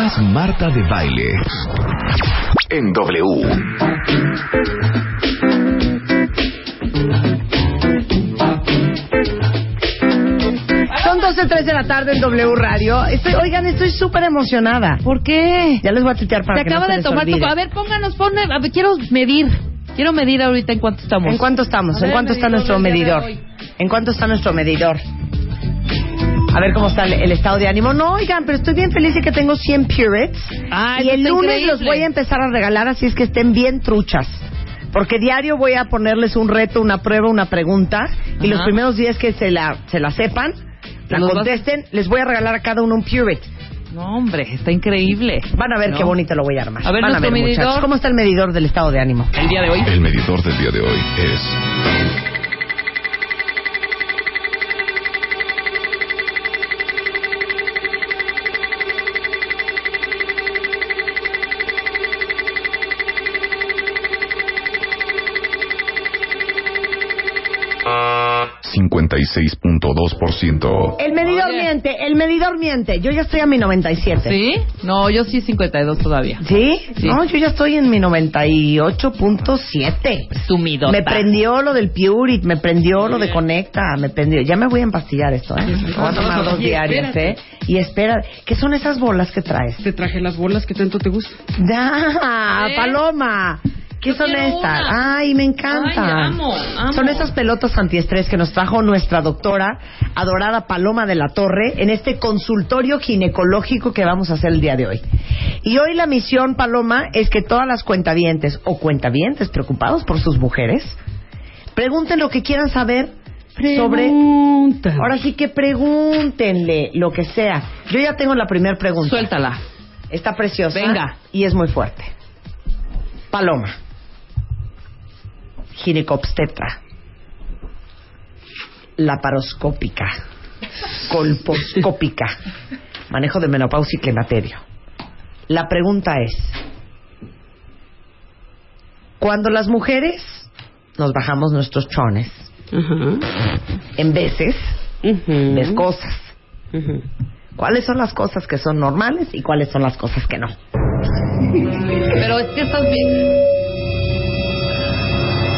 más Marta de baile. En W. Son 12.03 de la tarde en W Radio. Estoy, oigan, estoy súper emocionada. ¿Por qué? Ya les voy a tuitear para Se que no acaba se de les tomar tu... olvide. A ver, pónganos, ponme... A ver, quiero medir. Quiero medir ahorita en cuánto estamos. ¿En cuánto estamos? A ¿En ver, cuánto está medidor nuestro del día de medidor? hoy. ¿En cuánto está nuestro medidor? A ver cómo está el, el estado de ánimo. No, oigan, pero estoy bien feliz de que tengo 100 Purets. Ah, y eso el lunes increíble. los voy a empezar a regalar, así es que estén bien truchas. Porque diario voy a ponerles un reto, una prueba, una pregunta. Y los primeros días que se la, se la sepan, la vas- contesten, les voy a regalar a cada uno un Puret. No, hombre, está increíble. Van a ver No. qué bonito lo voy a armar. A ver, Van a nuestro ver, medidor. muchachos. ¿Cómo está el medidor del estado de ánimo? El día de hoy. El medidor del día de hoy es... ...56.2%. El medidor Oye. miente, el medidor miente. Yo ya estoy a mi 97. ¿Sí? No, yo sí 52 todavía. ¿Sí? Sí. No, yo ya estoy en mi 98.7. Sumidota. Me prendió lo del Purit, me prendió lo de Conecta, me prendió. Ya me voy a empastillar esto, ¿eh? Voy a tomar dos diarias, ¿eh? Y espera, ¿qué son esas bolas que traes? Te traje las bolas que tanto te gustan. ¡Ya! ¿Eh? ¡Paloma! ¿Qué Yo son estas? una. Ay, me encantan. Ay, amo, amo. Son esas pelotas antiestrés que nos trajo nuestra doctora, adorada Paloma de la Torre, en este consultorio ginecológico que vamos a hacer el día de hoy. Y hoy la misión, Paloma, es que todas las cuentavientes o cuentavientes preocupados por sus mujeres pregunten lo que quieran saber sobre. Ahora sí que pregúntenle lo que sea. Yo ya tengo la primera pregunta. Suéltala. Está preciosa. Venga. Y es muy fuerte. Paloma. Ginecobstetra. Laparoscópica. Colposcópica. Manejo de menopausia y climaterio. La pregunta es, cuando las mujeres nos bajamos nuestros chones, en veces, ves cosas. ¿Cuáles son las cosas que son normales y cuáles son las cosas que no? Pero es que estás bien.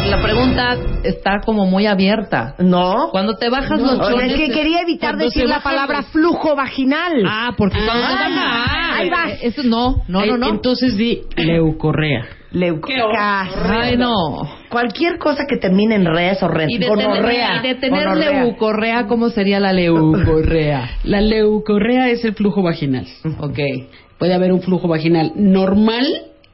La pregunta está como muy abierta. ¿No? Cuando te bajas No, los chones... es que quería evitar cuando decir la palabra los- flujo vaginal. Ah, porque cuando te Ah, bajas... ahí vas. eh, Eso no, no, no, Eh, no. Entonces di leucorrea. Leucocas. Ay, no. Cualquier cosa que termine en res o ren. Y de gonorrea. tener, y de tener Gonorrea. leucorrea, ¿cómo sería la leucorrea? La leucorrea es el flujo vaginal. ok. Puede haber un flujo vaginal normal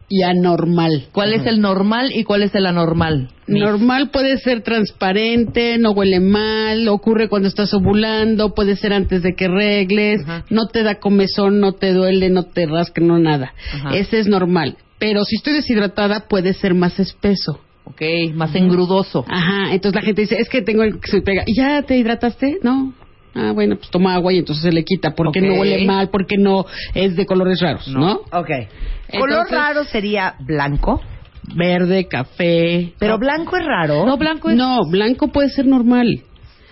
y anormal. ¿Cuál es el normal y cuál es el anormal? Normal puede ser transparente, no huele mal, ocurre cuando estás ovulando, puede ser antes de que regles, Ajá. no te da comezón, no te duele, no te rasca, no nada. Ajá. Ese es normal. Pero si estoy deshidratada puede ser más espeso. Ok, más engrudoso. Aja, entonces la gente dice, es que tengo el que se pega. ¿Y ya te hidrataste? No. Ah, bueno, pues toma agua y entonces se le quita. Porque Ok. no huele mal, porque no es de colores raros, ¿no? Ok. Color raro sería blanco. Verde, café. Pero blanco es raro. No, blanco es... No, blanco puede ser normal.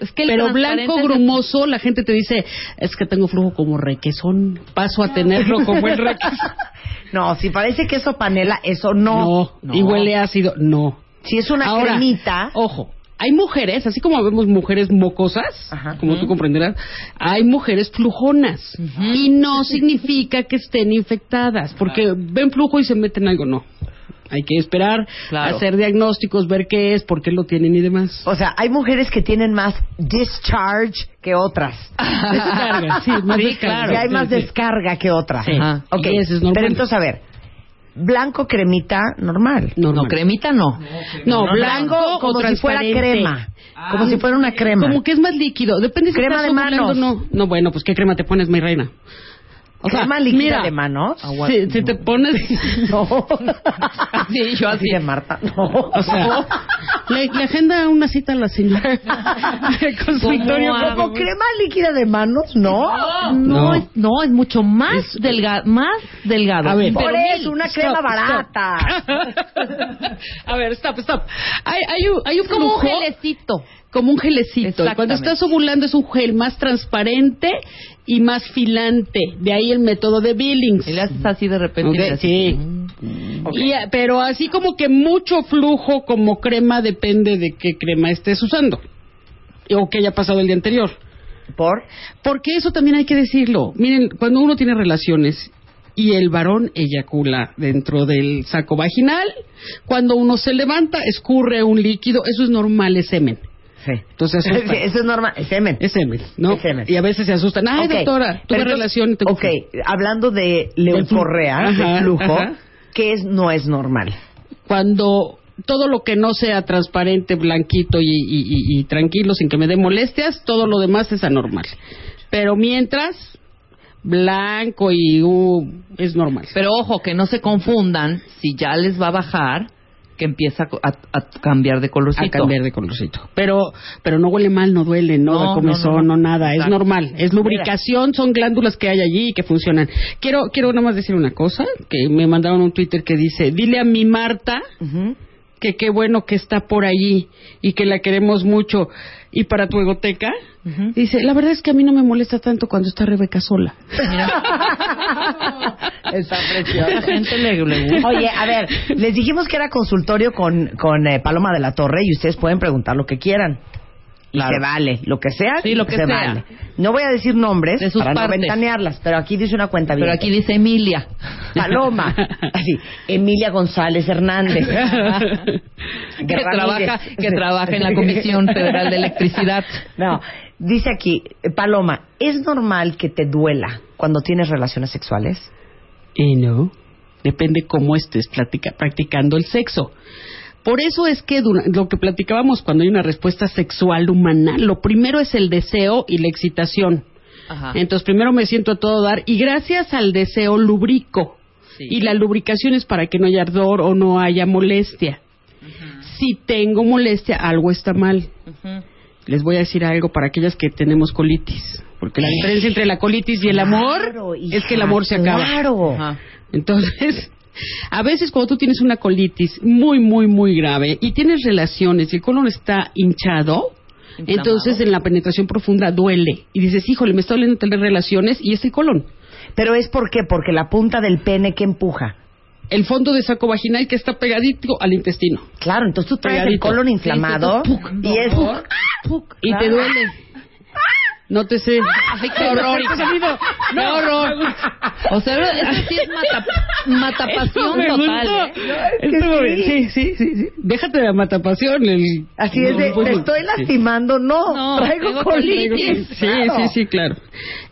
es que el Pero blanco de- grumoso, la gente te dice, es que tengo flujo como requesón, paso a tenerlo como el requesón. No, si parece queso panela, eso no. No, y huele ácido, no. Si es una Ahora, cremita. Ojo, hay mujeres, así como vemos mujeres mocosas, Ajá. como tú comprenderás, hay mujeres flujonas. Y no significa que estén infectadas, porque ven flujo y se meten algo, no. Hay que esperar, Claro. hacer diagnósticos, ver qué es, por qué lo tienen y demás. O sea, hay mujeres que tienen más discharge que otras. Descarga, sí, más Sí, descarga. claro. y hay más sí. descarga que otras. Sí. Ajá. Ok, Y ese es normal. pero entonces, a ver, blanco cremita, normal. Normal. No, cremita no. No, Blanco blanco como si fuera crema. Como si fuera una crema. Como que es más líquido. Depende si Crema estás de manos. no. No, bueno, pues ¿qué crema te pones, mi reina? O sea, ¿Crema líquida mira, de manos? Si, si te pones... No. Sí, yo así. de Marta. No. O sea, le, le agenda una cita a la señora. ¿Cómo por hago? ¿Como crema líquida de manos? No. No, No. Es, no, es mucho más delgado, más delgado. A ver. Por Pero eso, mil. una Stop, crema stop. barata. A ver, stop, stop. Hay, hay un, hay un Es como un gelecito. Como un gelecito. Y Cuando estás ovulando es un gel más transparente y más filante. De ahí el método de Billings. Y le haces así de repente. Y sí. Y, eh, pero así como que mucho flujo como crema depende de qué crema estés usando. O que haya pasado el día anterior. ¿Por? Porque eso también hay que decirlo. Miren, cuando uno tiene relaciones y el varón eyacula dentro del saco vaginal, cuando uno se levanta, escurre un líquido, eso es normal, es semen. Sí. Entonces Sí, asusta. Eso es normal. Es semen. Es semen, ¿no? Es semen. Y a veces se asustan. Ay, Ok, doctora, tuve relación. y te Ok, hablando de leucorrea, de flujo. ¿qué es, no es normal? Cuando todo lo que no sea transparente, blanquito y, y- y- y tranquilo, sin que me dé molestias, todo lo demás es anormal. Pero mientras, blanco y uh, es normal. Pero ojo, que no se confundan si ya les va a bajar, que empieza a, a- cambiar de colorcito. a cambiar de colorcito. Pero, pero no huele mal, no duele, no, No, comezón, no, no, no. nada, es normal, es lubricación, son glándulas que hay allí y que funcionan. Quiero, quiero nada más decir una cosa, que me mandaron un Twitter que dice, dile a mi Marta Ujú. Que qué bueno que está por allí y que la queremos mucho. Y para tu egoteca, dice, la verdad es que a mí no me molesta tanto cuando está Rebeca sola. Está A la precioso. gente le, le gusta. Oye, a ver, les dijimos que era consultorio con, con eh, Paloma de la Torre y ustedes pueden preguntar lo que quieran. Y se vale, lo que sea, Sí, lo que se sea. vale. No voy a decir nombres De sus para no ventanearlas, pero aquí dice una cuenta bien. Pero aquí dice Emilia. Paloma, así, Emilia González Hernández. que trabaja, que trabaja en la Comisión Federal de Electricidad. No, dice aquí, Paloma, ¿es normal que te duela cuando tienes relaciones sexuales? Y no, depende cómo estés practicando el sexo. Por eso es que dura- lo que platicábamos cuando hay una respuesta sexual humana, lo primero es el deseo y la excitación. Ajá. Entonces primero me siento a todo dar y gracias al deseo lubrico. Sí. Y la lubricación es para que no haya ardor o no haya molestia. Si tengo molestia, algo está mal. Les voy a decir algo para aquellas que tenemos colitis. Porque la diferencia entre la colitis y el amor Claro, es que el amor se acaba. Claro. Entonces, a veces cuando tú tienes una colitis muy, muy, muy grave y tienes relaciones y el colon está hinchado, Inflamado. entonces en la penetración profunda duele. Y dices, híjole, me está doliendo tener relaciones y es el colon. Pero es por qué? Porque la punta del pene que empuja. El fondo de saco vaginal que está pegadito al intestino. Claro, entonces tú traes el colon inflamado Sí, entonces, y es Y te duele. No te sé. Ay, qué horror. Qué horror. O sea, eso sí es mata, matapasión me total. ¿eh? Sí. sí, sí, sí, sí. Déjate de matapasión. El... así es de, No, pues, te estoy sí. lastimando, no, No, traigo colitis. colitis. Sí, claro. sí, sí, claro.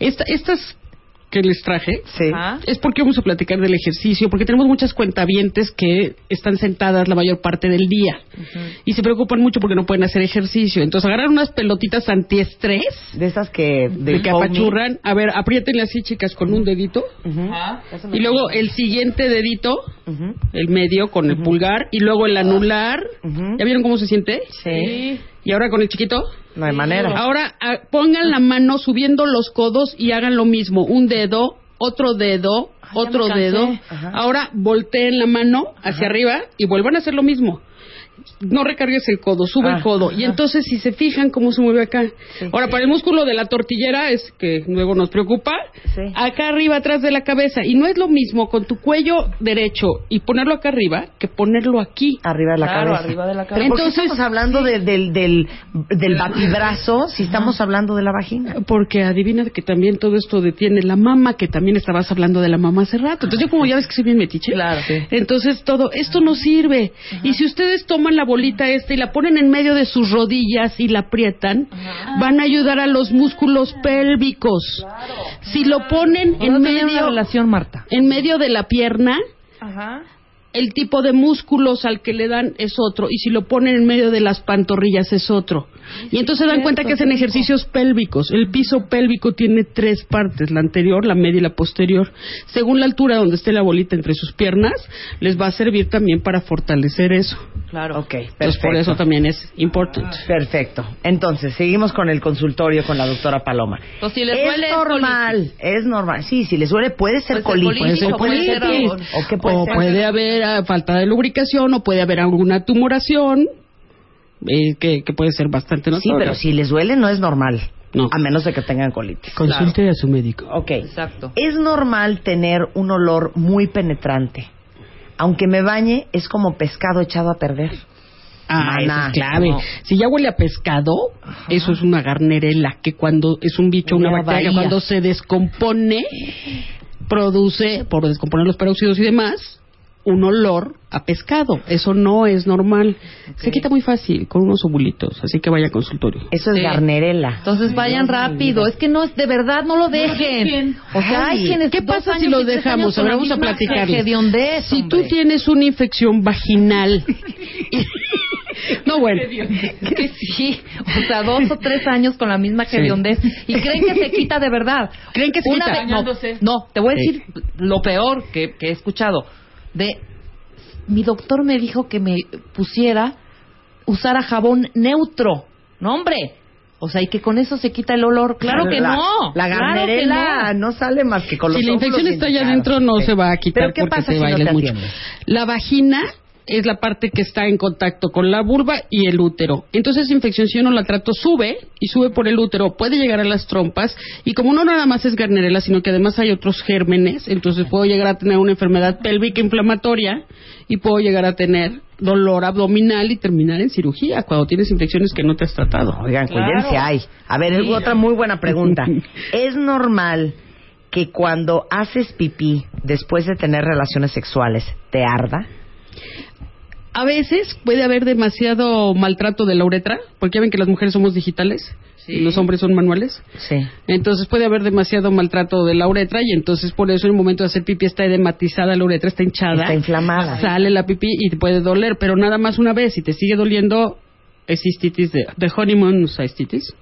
Esta- estas que les traje Sí. Es porque vamos a platicar del ejercicio, porque tenemos muchas cuentavientes que están sentadas la mayor parte del día y se preocupan mucho porque no pueden hacer ejercicio. Entonces agarran unas pelotitas antiestrés De esas que de que apachurran. A ver, apriétenle así, chicas, con un dedito. Ujú, Y luego el siguiente dedito, el medio con el pulgar, y luego el anular. ujú. ¿Ya vieron cómo se siente? Sí. Y ahora con el chiquito. No hay manera. Ahora ah, pongan la mano subiendo los codos y hagan lo mismo. Un dedo, otro dedo, Ay, otro dedo. Ajá. Ahora volteen la mano hacia arriba y vuelvan a hacer lo mismo. No recargues el codo, sube Ah, el codo. Y entonces, si se fijan cómo se mueve acá. Sí. Ahora, para el músculo de la tortillera, es que luego nos preocupa, Sí. acá arriba, atrás de la cabeza. Y no es lo mismo con tu cuello derecho y ponerlo acá arriba que ponerlo aquí. Arriba de la Claro, cabeza. arriba de la Pero ¿por qué Entonces- estamos hablando de- del, del, del batibrazo si estamos hablando de la vagina? Porque adivina que también todo esto detiene la mama, que también estabas hablando de la mama hace rato. Entonces yo como ya ves que soy bien metiche. Claro, sí. Entonces todo, esto no sirve. Y si ustedes toman la bolita esta y la ponen en medio de sus rodillas y la aprietan, van a ayudar a los músculos pélvicos. Si lo ponen en ¿Puedo tener una medio, relación, Marta? en medio de la pierna, Ajá. el tipo de músculos al que le dan es otro y si lo ponen en medio de las pantorrillas es otro. Y entonces se dan cuenta que hacen ejercicios pélvicos. El piso pélvico tiene tres partes, la anterior, la media y la posterior. Según la altura donde esté la bolita entre sus piernas, les va a servir también para fortalecer eso. Claro. Ok, Entonces perfecto. por eso también es importante. Perfecto. Entonces, seguimos con el consultorio con la doctora Paloma. Pues si les es duele, normal, es normal. Sí, si les duele puede ser Puede ser colitis. o puede puede haber ah, falta de lubricación o puede haber alguna tumoración. Eh, que, que puede ser bastante Sí, notorio. pero si les duele no es normal. No. A menos de que tengan colitis. Consulte a su médico. Ok. Exacto. Es normal tener un olor muy penetrante. Aunque me bañe, es como pescado echado a perder. Ah, eso Maná. es clave. No. Si ya huele a pescado, eso es una garnerela, que cuando es un bicho, una a bacteria, bahía. cuando se descompone, produce, por descomponer los peróxidos y demás, un olor a pescado. Eso no es normal. Se quita muy fácil con unos ovulitos, así que vaya al consultorio. Eso es Sí. garnerela. Entonces vayan rápido. Es que no es de verdad, no lo dejen. O sea, hay Ay, quienes ¿qué pasa si lo dejamos? años con A ver, la vamos a hediondez, Si tú tienes una infección vaginal, no bueno, que sí, o sea, dos o tres años con la misma Sí. hediondez y creen que se quita de verdad. ¿Creen que se Una quita? vez- no, no, te voy a Sí. decir lo peor que, que he escuchado. De mi doctor me dijo que me pusiera usara jabón neutro. No, hombre. O sea, y que con eso se quita el olor. Claro que La- no. La claro que garnerela no. no. sale más que con los si la infección está allá adentro no Sí. se va a quitar ¿Pero qué porque pasa te si no bailas te mucho. La vagina es la parte que está en contacto con la vulva y el útero. Entonces, esa infección, si yo no la trato, sube y sube por el útero, puede llegar a las trompas y como no nada más es garnerela, sino que además hay otros gérmenes, entonces puedo llegar a tener una enfermedad pélvica inflamatoria y puedo llegar a tener dolor abdominal y terminar en cirugía cuando tienes infecciones que no te has tratado. Oigan, Claro. cuídense, hay. A ver, Sí. otra muy buena pregunta. ¿Es normal que cuando haces pipí después de tener relaciones sexuales te arda? A veces puede haber demasiado maltrato de la uretra, porque ya ven que las mujeres somos digitales Sí. y los hombres son manuales. Sí. Entonces puede haber demasiado maltrato de la uretra y entonces por eso en el momento de hacer pipí está edematizada la uretra, está hinchada. Está inflamada. Sale la pipí y te puede doler, pero nada más una vez. Si te sigue doliendo, es cistitis de, de honeymoon cystitis.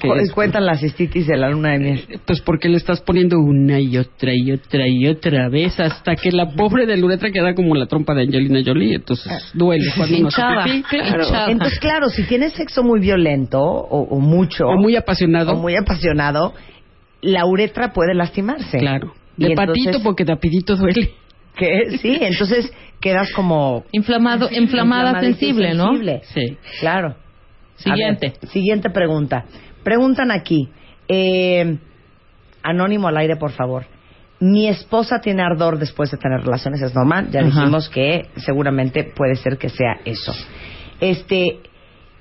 Que Cu- es- Cuentan la cistitis de la luna de miel. Pues porque le estás poniendo una y otra y otra y otra vez hasta que la pobre de la uretra queda como la trompa de Angelina Jolie. Entonces duele cuando uno hace Hinchada, pipí. Claro. hinchada. Entonces, claro, si tienes sexo muy violento o, o mucho O muy apasionado. o muy apasionado, la uretra puede lastimarse. Claro. Y De entonces- patito porque de apidito duele. que Sí, entonces quedas como Inflamado, inflamada y sensible, ¿no? sensible. Sí. Claro. Siguiente. Ver, siguiente pregunta. Preguntan aquí. eh, anónimo al aire, por favor. Mi esposa tiene ardor después de tener relaciones, es normal. Ya dijimos que seguramente puede ser que sea eso. Este,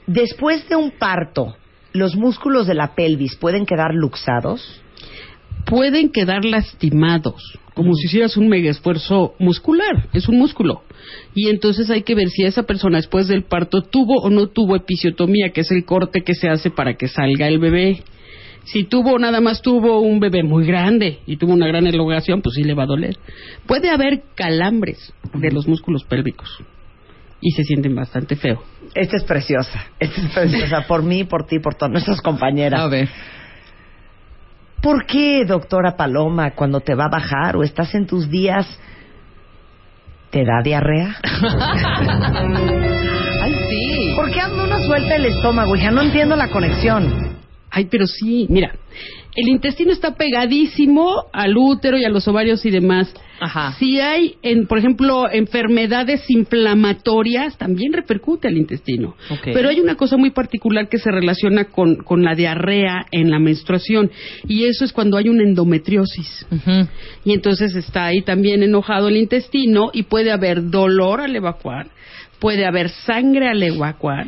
después de un parto, los músculos de la pelvis pueden quedar luxados. Pueden quedar lastimados, como si hicieras un mega esfuerzo muscular. Es un músculo. Y entonces hay que ver si esa persona después del parto tuvo o no tuvo episiotomía, que es el corte que se hace para que salga el bebé. Si tuvo o nada más tuvo un bebé muy grande y tuvo una gran elongación, pues sí le va a doler. Puede haber calambres de los músculos pélvicos y se sienten bastante feo. Esta es preciosa. Esta es preciosa. Por mí, por ti, por todas nuestras compañeras. ver. ¿Por qué, doctora Paloma, cuando te va a bajar o estás en tus días, te da diarrea? Ay, sí. ¿Por qué anda una suelta el estómago, hija? No entiendo la conexión. Ay, pero sí, mira, el intestino está pegadísimo al útero y a los ovarios y demás. Ajá. Si hay, en, por ejemplo, enfermedades inflamatorias, también repercute al intestino. Pero hay una cosa muy particular que se relaciona con, con la diarrea en la menstruación, y eso es cuando hay una endometriosis. Y entonces está ahí también enojado el intestino y puede haber dolor al evacuar, puede haber sangre al evacuar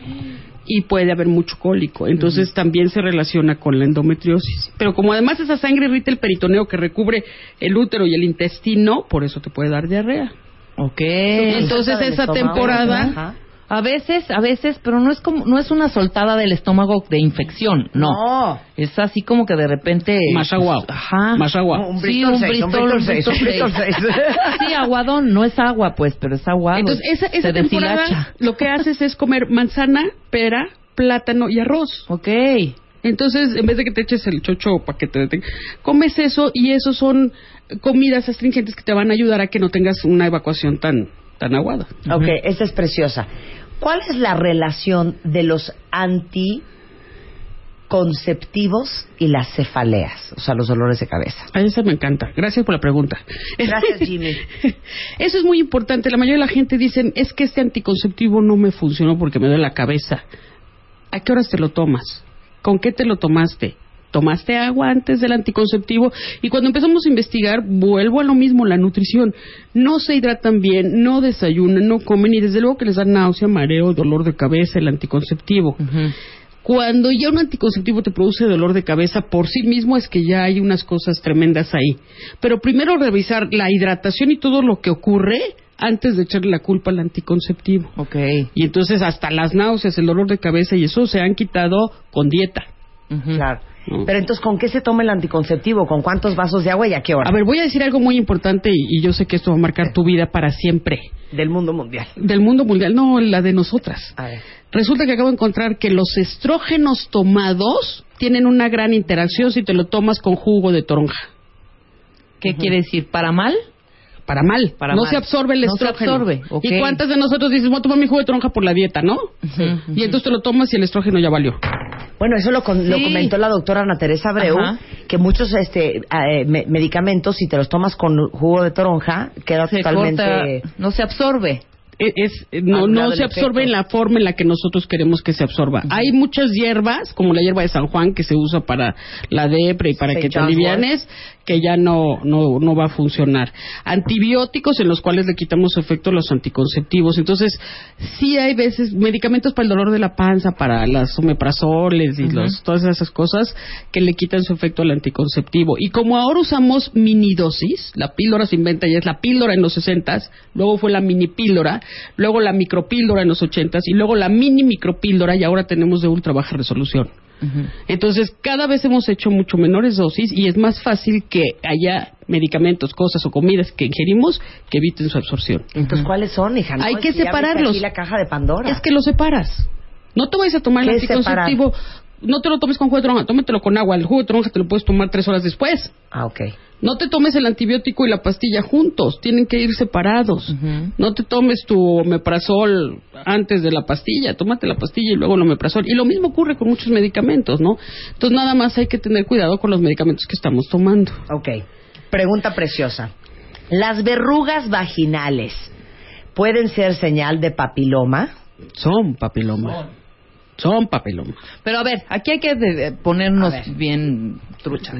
y puede haber mucho cólico. Entonces también se relaciona con la endometriosis. Pero como además esa sangre irrita el peritoneo que recubre el útero y el intestino, por eso te puede dar diarrea. Ok. Entonces esa temporada ajá. A veces, a veces, pero no es como, no es una soltada del estómago de infección, no. No. Es así como que de repente. Más agua. Ajá. Más agua. Un Sí, un seis, Bristol, un un Bristol seis, un Bristol Bristol seis. seis. Sí, aguadón, no es agua, pues, pero es aguado. Entonces esa, esa Se temporada deshilacha. lo que haces es comer manzana, pera, plátano y arroz. Ok. Entonces, en vez de que te eches el chocho para que te detenga, comes eso y eso son comidas astringentes que te van a ayudar a que no tengas una evacuación tan, tan aguada. Ok, esta es preciosa. ¿Cuál es la relación de los anti anticonceptivos y las cefaleas, o sea, los dolores de cabeza. A esa me encanta. Gracias por la pregunta. Gracias, Jimmy. Eso es muy importante. La mayoría de la gente dicen, es que este anticonceptivo no me funcionó porque me duele la cabeza. ¿A qué horas te lo tomas? ¿Con qué te lo tomaste? ¿Tomaste agua antes del anticonceptivo? Y cuando empezamos a investigar, vuelvo a lo mismo, la nutrición. No se hidratan bien, no desayunan, no comen y desde luego que les da náusea, mareo, dolor de cabeza el anticonceptivo. Cuando ya un anticonceptivo te produce dolor de cabeza por sí mismo es que ya hay unas cosas tremendas ahí. Pero primero revisar la hidratación y todo lo que ocurre antes de echarle la culpa al anticonceptivo. Ok. Y entonces hasta las náuseas, el dolor de cabeza y eso se han quitado con dieta. Claro. Pero entonces, ¿con qué se toma el anticonceptivo? ¿Con cuántos vasos de agua y a qué hora? A ver, voy a decir algo muy importante y, y yo sé que esto va a marcar tu vida para siempre. Del mundo mundial. Del mundo mundial, no, la de nosotras. A ver. Resulta que acabo de encontrar que los estrógenos tomados tienen una gran interacción si te lo tomas con jugo de toronja. ¿Qué quiere decir? ¿Para mal? Para mal. Para no mal. se absorbe el No se estrógeno. absorbe, ok. ¿Y cuántas de nosotros dices, voy a tomar mi jugo de toronja por la dieta, no? Y entonces te lo tomas y el estrógeno ya valió. Bueno, eso lo, con- lo comentó la doctora Ana Teresa Abreu, Ajá. que muchos este, eh, me- medicamentos, si te los tomas con jugo de toronja, queda Se totalmente... corta, no se absorbe. E- es, eh, no, no se absorbe efecto. en la forma en la que nosotros queremos que se absorba. Hay muchas hierbas, como la hierba de San Juan, que se usa para la depre y para Saint que te alivianes, que ya no, no, no va a funcionar. Antibióticos en los cuales le quitamos efecto a los anticonceptivos. Entonces, sí hay veces medicamentos para el dolor de la panza, para las omeprazoles y los- todas esas cosas que le quitan su efecto al anticonceptivo. Y como ahora usamos minidosis, la píldora se inventa y es la píldora en los 60 luego fue la mini píldora, luego la micropíldora en los 80 y luego la mini micropíldora y ahora tenemos de ultra baja resolución. Entonces, cada vez hemos hecho mucho menores dosis y es más fácil que haya medicamentos, cosas o comidas que ingerimos que eviten su absorción. Entonces, ¿cuáles son, hija? No, Hay que separarlos. aquí la caja de Pandora. Es que lo separas. No te vayas a tomar el ¿Qué es anticonceptivo. No te lo tomes con jugo de toronja, tómatelo con agua. El jugo de toronja te lo puedes tomar tres horas después. Ah, ok. No te tomes el antibiótico y la pastilla juntos, tienen que ir separados. No te tomes tu omeprazol antes de la pastilla, tómate la pastilla y luego el omeprazol. Y lo mismo ocurre con muchos medicamentos, ¿no? Entonces nada más hay que tener cuidado con los medicamentos que estamos tomando. Ok. Pregunta preciosa. ¿Las verrugas vaginales pueden ser señal de papiloma? Son papiloma. Son papiloma. Pero a ver, aquí hay que ponernos bien trucha.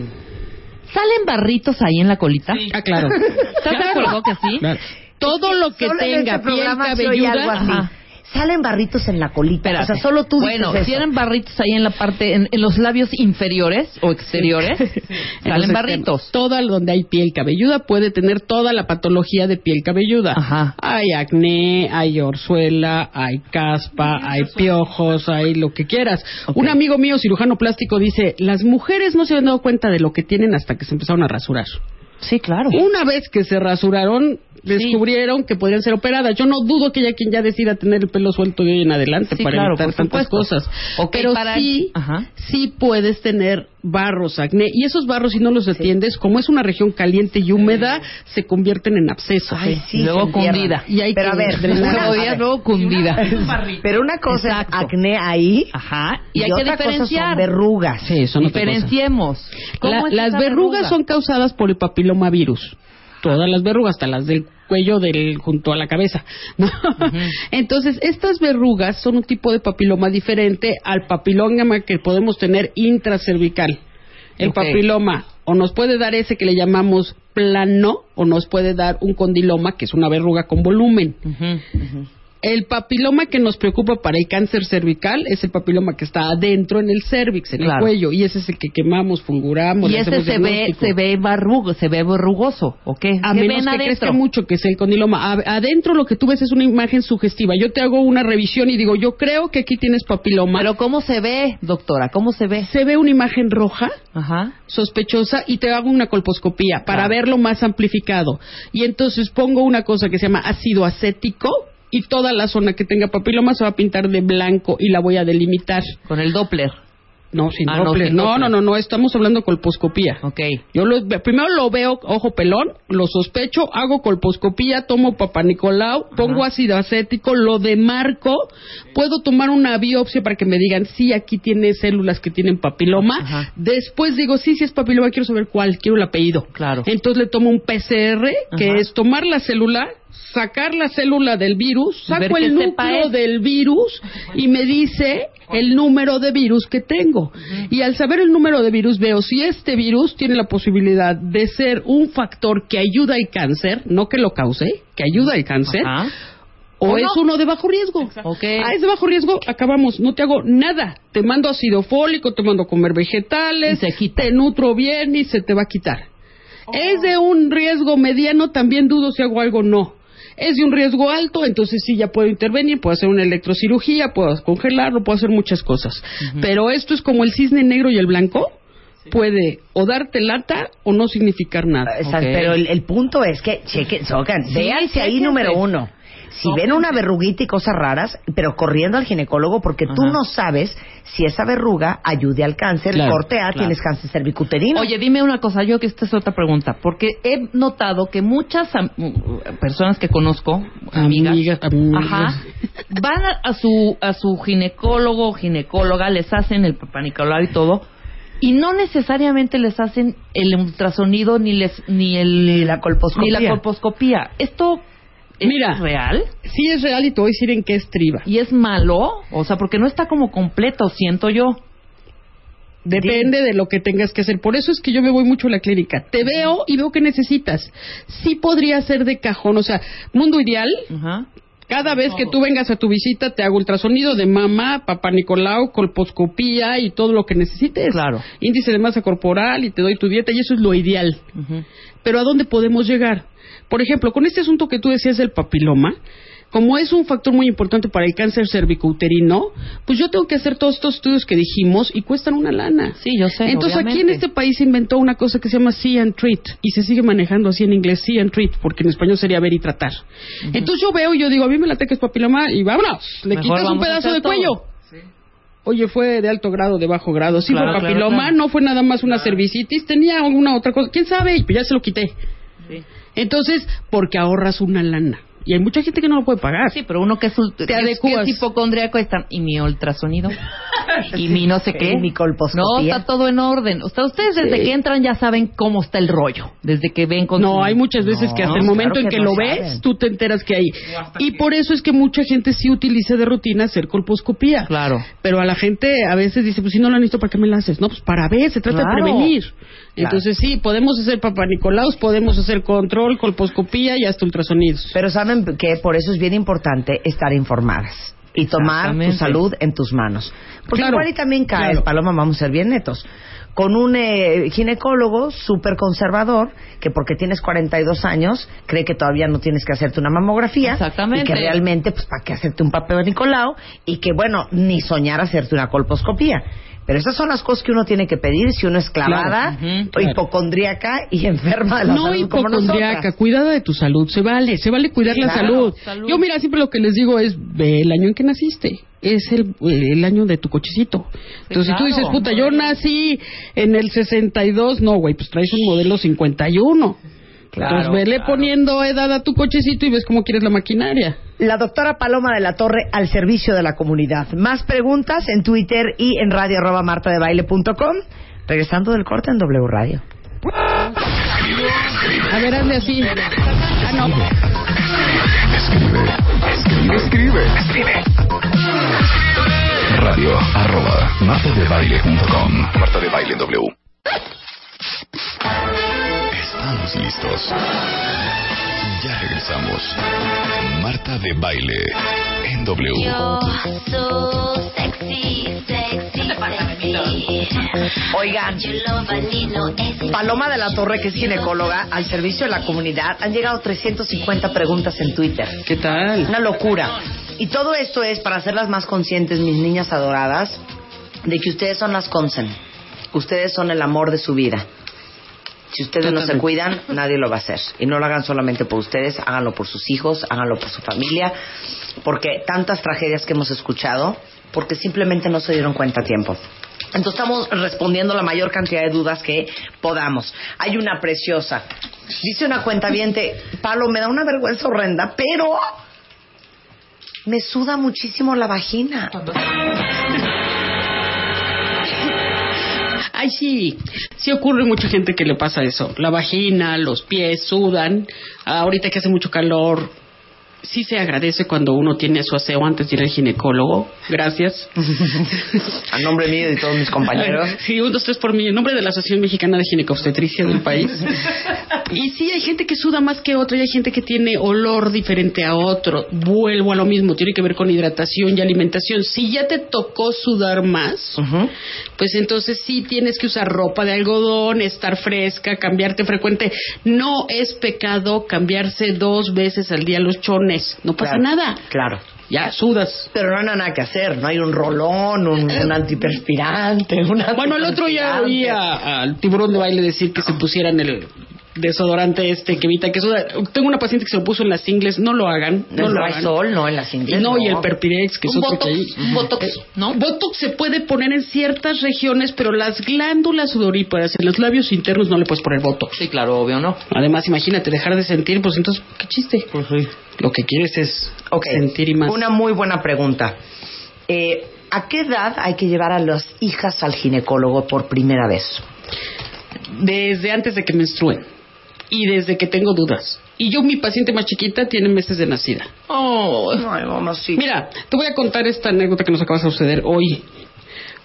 ¿Salen barritos ahí en la colita? Ah, claro. ¿Estás de acuerdo que sí? Claro. Todo lo que Solo en tenga este piel cabelluda, así. ajá. Salen barritos en la colita. Espérate. O sea, solo tú Bueno, dices eran barritos ahí en la parte, en, en los labios inferiores o exteriores, salen barritos. Toda donde hay piel cabelluda puede tener toda la patología de piel cabelluda. Ajá. Hay acné, hay orzuela, hay caspa, hay piojos, hay lo que quieras. Un amigo mío, cirujano plástico, dice, las mujeres no se han dado cuenta de lo que tienen hasta que se empezaron a rasurar. Sí, claro. Una vez que se rasuraron, descubrieron que podrían ser operadas. Yo no dudo que haya quien ya decida tener el pelo suelto de hoy en adelante Sí, para claro, evitar tantas supuesto. cosas. Pero para- sí, Ajá. sí puedes tener barros, acné. Y esos barros, si no los atiendes, como es una región caliente y húmeda, se convierten en abscesos. Ay, sí, Luego cundida. Y hay Pero a que ver, drenar. una- Luego a cundida. Pero una cosa Exacto. es acné ahí Ajá. y, Y, hay que otra cosa diferenciar. son verrugas. Sí, son. Diferenciemos. ¿Cómo La- es las verrugas verruga? son causadas por el papilomavirus. Todas las verrugas, hasta las del cuello del junto a la cabeza. ¿no? Entonces, estas verrugas son un tipo de papiloma diferente al papiloma que podemos tener intracervical. El papiloma o nos puede dar ese que le llamamos plano o nos puede dar un condiloma, que es una verruga con volumen. Ujú. El papiloma que nos preocupa para el cáncer cervical es el papiloma que está adentro en el cervix, en el cuello, y ese es el que quemamos, fulguramos. Y ese se ve, se ve barrugo, se ve verrugoso, ¿o qué? A ¿Qué menos ven que adentro? crezca mucho, que es el condiloma. Adentro lo que tú ves es una imagen sugestiva. Yo te hago una revisión y digo, yo creo que aquí tienes papiloma. Pero ¿cómo se ve, doctora? ¿Cómo se ve? se ve una imagen roja, Ajá. sospechosa, y te hago una colposcopía para Claro. verlo más amplificado. Y entonces pongo una cosa que se llama ácido acético y toda la zona que tenga papiloma se va a pintar de blanco y la voy a delimitar. Con el Doppler. No, sin Ah, no, Doppler. sin No, Doppler. no, no, no, estamos hablando colposcopía. Ok. Yo lo, primero lo veo ojo pelón, lo sospecho, hago colposcopía, tomo papanicolau, pongo ácido acético, lo demarco, puedo tomar una biopsia para que me digan sí, aquí tiene células que tienen papiloma. Ajá. Después digo sí, si es papiloma, quiero saber cuál, quiero el apellido. Claro. Entonces le tomo un PCR, que Ajá. es tomar la célula, sacar la célula del virus, saco el núcleo es. del virus y me dice el número de virus que tengo. Y al saber el número de virus veo si este virus tiene la posibilidad de ser un factor que ayuda al cáncer, no que lo cause, que ayuda al cáncer, Ajá. o ¿O es no? uno de bajo riesgo. Ok. Ah, es de bajo riesgo, acabamos, no te hago nada. Te mando ácido fólico, te mando a comer vegetales, te nutro bien y se te va a quitar. Es de un riesgo mediano, también dudo si hago algo o no. Es de un riesgo alto, entonces sí ya puedo intervenir, puedo hacer una electrocirugía, puedo congelarlo, puedo hacer muchas cosas. Pero esto es como el cisne negro y el blanco. Puede o darte lata o no significar nada. Exacto. Pero el, el punto es que, chequen, Sí, véanse ahí número uno. Si ven una verruguita y cosas raras, pero corriendo al ginecólogo porque tú Ajá. no sabes si esa verruga ayude al cáncer. Claro, corte A, claro. tienes cáncer cervicuterino. Oye, dime una cosa, yo que esta es otra pregunta, porque he notado que muchas am- personas que conozco, amigas, Amigas, amigas. ajá, van a, a su a su ginecólogo o ginecóloga, les hacen el papanicolau y todo, y no necesariamente les hacen el ultrasonido ni les ni el Ni la colposcopía. ni la colposcopía. Esto es Mira. real Sí es real y te voy a decir en qué estriba. y es malo, o sea, porque no está como completo, siento yo. Depende de lo que tengas que hacer. Por eso es que yo me voy mucho a la clínica. Te veo y veo que necesitas. Sí podría ser de cajón. O sea, mundo ideal. Ajá. Cada vez que tú vengas a tu visita te hago ultrasonido de mama, papá Nicolau, colposcopía y todo lo que necesites. Claro. Índice de masa corporal y te doy tu dieta y eso es lo ideal. Pero ¿a dónde podemos llegar? Por ejemplo, con este asunto que tú decías del papiloma, como es un factor muy importante para el cáncer cervicouterino, pues yo tengo que hacer todos estos estudios que dijimos y cuestan una lana. Sí, yo sé. Entonces aquí en este país se inventó una cosa que se llama see and treat y se sigue manejando así en inglés, see and treat, porque en español sería ver y tratar. Entonces yo veo y yo digo, a mí me late que es papiloma y vámonos, le Mejor quitas un pedazo de todo. cuello. Oye, fue de alto grado, de bajo grado. Sí, Claro, fue claro, papiloma, claro. no fue nada más una cervicitis, tenía alguna otra cosa. ¿Quién sabe? Y pues ya se lo quité. Sí. Entonces, porque ahorras una lana. Y hay mucha gente que no lo puede pagar. Sí, pero uno que es, Te que es, adecuas. que es hipocondríaco está y mi ultrasonido y mi no sé qué. Y mi colposcopía. No, está todo en orden. O sea, ustedes desde Sí. que entran ya saben cómo está el rollo, desde que ven con No, su- hay muchas veces que hasta No, el momento claro en que no lo ves, saben. tú te enteras que hay. Y por eso es que mucha gente sí utiliza de rutina hacer colposcopía. Claro. Pero a la gente a veces dice, pues si no la necesito, ¿para qué me la haces? No, pues para ver, se trata Claro. de prevenir. Entonces sí, podemos hacer papanicolaos, podemos hacer control, colposcopía y hasta ultrasonidos. Pero saben que por eso es bien importante estar informadas y tomar tu salud en tus manos. Porque Claro, igual y también cae, claro. Paloma, vamos a ser bien netos, con un eh, ginecólogo súper conservador que porque tienes 42 años cree que todavía no tienes que hacerte una mamografía Exactamente. y que realmente pues para qué hacerte un papel Nicolau y que bueno, ni soñar hacerte una colposcopía. Pero esas son las cosas que uno tiene que pedir si uno es clavada, Claro, hipocondríaca y enferma de la no salud nosotras. cuidada de tu salud, se vale, se vale cuidar la salud. Yo mira, siempre lo que les digo es, ve el año en que naciste, es el, el año de tu cochecito. Entonces si tú dices, puta, yo nací en el 62, no, güey, pues traes un modelo 51. Claro, Entonces vele claro. poniendo edad a tu cochecito y ves cómo quieres la maquinaria. La doctora Paloma de la Torre al servicio de la comunidad. Más preguntas en Twitter y en radio arroba martadebaile.com. Regresando del corte en W Radio. A ver, hazle así. Ah, no. Escribe, escribe, escribe. Radio arroba martadebaile.com Marta de Baile W. Estamos listos. Regresamos. Marta de Baile en W. You're so sexy, sexy, sexy. Oigan. Paloma de la Torre, que es ginecóloga, al servicio de la comunidad. Han llegado 350 preguntas en Twitter. ¿Qué tal? Una locura. Y todo esto es para hacerlas más conscientes, mis niñas adoradas, de que ustedes son las consen. Ustedes son el amor de su vida. Si ustedes no se cuidan, nadie lo va a hacer. Y no lo hagan solamente por ustedes, háganlo por sus hijos, háganlo por su familia, porque tantas tragedias que hemos escuchado, porque simplemente no se dieron cuenta a tiempo. Entonces estamos respondiendo la mayor cantidad de dudas que podamos. Hay una preciosa. Dice una cuenta Palo, me da una vergüenza horrenda, pero me suda muchísimo la vagina. Ay, sí, sí ocurre mucha gente que le pasa eso. La vagina, los pies sudan. Ahorita que hace mucho calor, sí se agradece cuando uno tiene su aseo antes de ir al ginecólogo. Gracias. A nombre mío y de todos mis compañeros. Sí, un, dos, tres por mí. En nombre de la Asociación Mexicana de Ginecobstetricia del país. Y sí, hay gente que suda más que otro y hay gente que tiene olor diferente a otro. Vuelvo a lo mismo, tiene que ver con hidratación y alimentación. Si ya te tocó sudar más, pues entonces sí tienes que usar ropa de algodón, estar fresca, cambiarte frecuente. No es pecado cambiarse dos veces al día los chones no pasa nada. Claro. Ya, sudas. Pero no hay nada que hacer, no hay un rolón, un, antiperspirante, Bueno, el otro ya oía al tiburón de baile decir que se pusieran el desodorante este que evita que suda. Tengo una paciente que se lo puso en las ingles, no lo hagan. No, lo hay sol, no en las ingles. No, y el Perpirex, que es otro botox, que Botox, eh, ¿no? Botox se puede poner en ciertas regiones, pero las glándulas sudoríparas en los labios internos no le puedes poner Botox. Sí, claro, obvio, ¿no? Además, imagínate, dejar de sentir, pues entonces, ¿qué chiste? Pues sí. Lo que quieres es sentir y más. Una muy buena pregunta. Eh, ¿A qué edad hay que llevar a las hijas al ginecólogo por primera vez? Desde antes de que menstruen y desde que tengo dudas. Y yo, mi paciente más chiquita, tiene meses de nacida. Oh, Mira, te voy a contar esta anécdota que nos acaba de suceder hoy.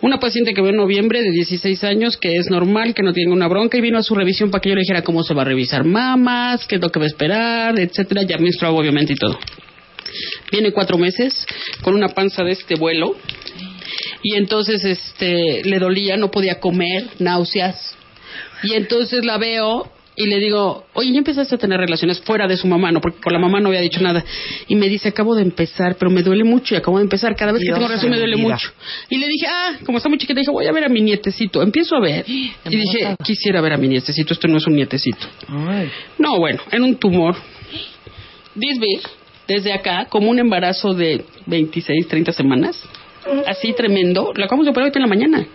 Una paciente que veo en noviembre de 16 años, que es normal, que no tiene una bronca, y vino a su revisión para que yo le dijera cómo se va a revisar mamas, qué es lo que va a esperar, etcétera. Ya menstruado, obviamente, y todo. Viene cuatro meses con una panza de este vuelo, y entonces este le dolía, no podía comer, náuseas. Y entonces la veo y le digo, oye, ya empezaste a tener relaciones fuera de su mamá, no, porque con la mamá no había dicho nada. Y me dice, acabo de empezar, pero me duele mucho y acabo de empezar. Cada vez que tengo relación me duele mucho. Y le dije, ah, como está muy chiquita, dije, voy a ver a mi nietecito. Empiezo a ver. Y dije, quisiera ver a mi nietecito, esto no es un nietecito. No, bueno, en un tumor. This big, desde acá, como un embarazo de 26, 30 semanas. Así tremendo. Lo acabamos de operar hoy en la mañana.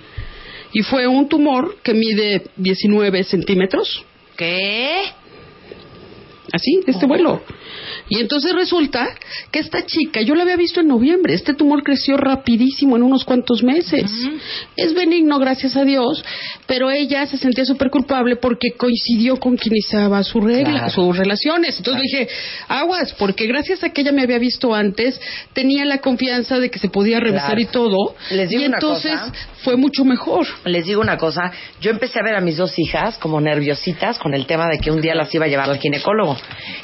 Y fue un tumor que mide 19 centímetros ¿Qué? Así, de este vuelo. Y entonces resulta que esta chica, yo la había visto en noviembre, este tumor creció rapidísimo en unos cuantos meses. Es benigno, gracias a Dios, pero ella se sentía súper culpable porque coincidió con quien iniciaba su regla, sus relaciones. Entonces dije, aguas, porque gracias a que ella me había visto antes, tenía la confianza de que se podía revisar y todo. Les digo y entonces una cosa, fue mucho mejor. Les digo una cosa, yo empecé a ver a mis dos hijas como nerviositas con el tema de que un día las iba a llevar al ginecólogo.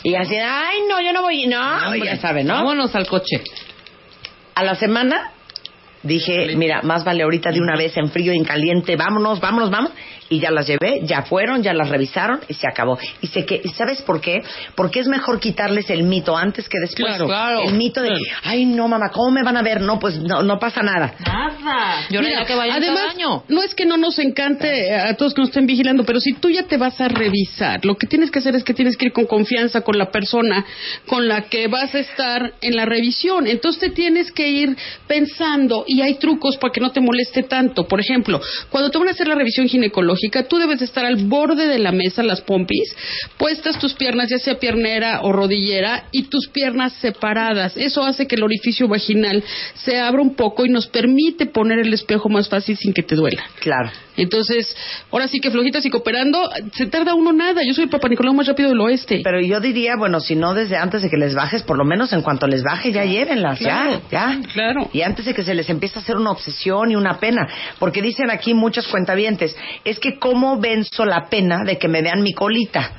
Y así, ay, no, yo no voy, no, ya saben, ¿no? Vámonos al coche. A la semana dije, mira, más vale ahorita de una vez en frío y en caliente, vámonos, vámonos, vamos y ya las llevé, ya fueron, ya las revisaron y se acabó. Y sé que, ¿y sabes por qué? Porque es mejor quitarles el mito antes que después. Claro, El mito de, ay no mamá, ¿cómo me van a ver? No, pues no, no pasa nada. Nada. Yo Mira, que vayan además, cada año. no es que no nos encante a todos que nos estén vigilando, pero si tú ya te vas a revisar, lo que tienes que hacer es que tienes que ir con confianza con la persona con la que vas a estar en la revisión. Entonces te tienes que ir pensando y hay trucos para que no te moleste tanto. Por ejemplo, cuando te van a hacer la revisión ginecológica, tú debes estar al borde de la mesa, las pompis, puestas tus piernas, ya sea piernera o rodillera, y tus piernas separadas. Eso hace que el orificio vaginal se abra un poco y nos permite poner el espejo más fácil sin que te duela. Claro. Entonces, ahora sí que flojitas y cooperando, se tarda uno nada. Yo soy el papá Nicolau más rápido del oeste. Pero yo diría, bueno, si no desde antes de que les bajes, por lo menos en cuanto les baje, ya llévenlas, ya, ya. Claro. Y antes de que se les empiece a hacer una obsesión y una pena. Porque dicen aquí muchos cuentavientes, es que cómo venzo la pena de que me vean mi colita.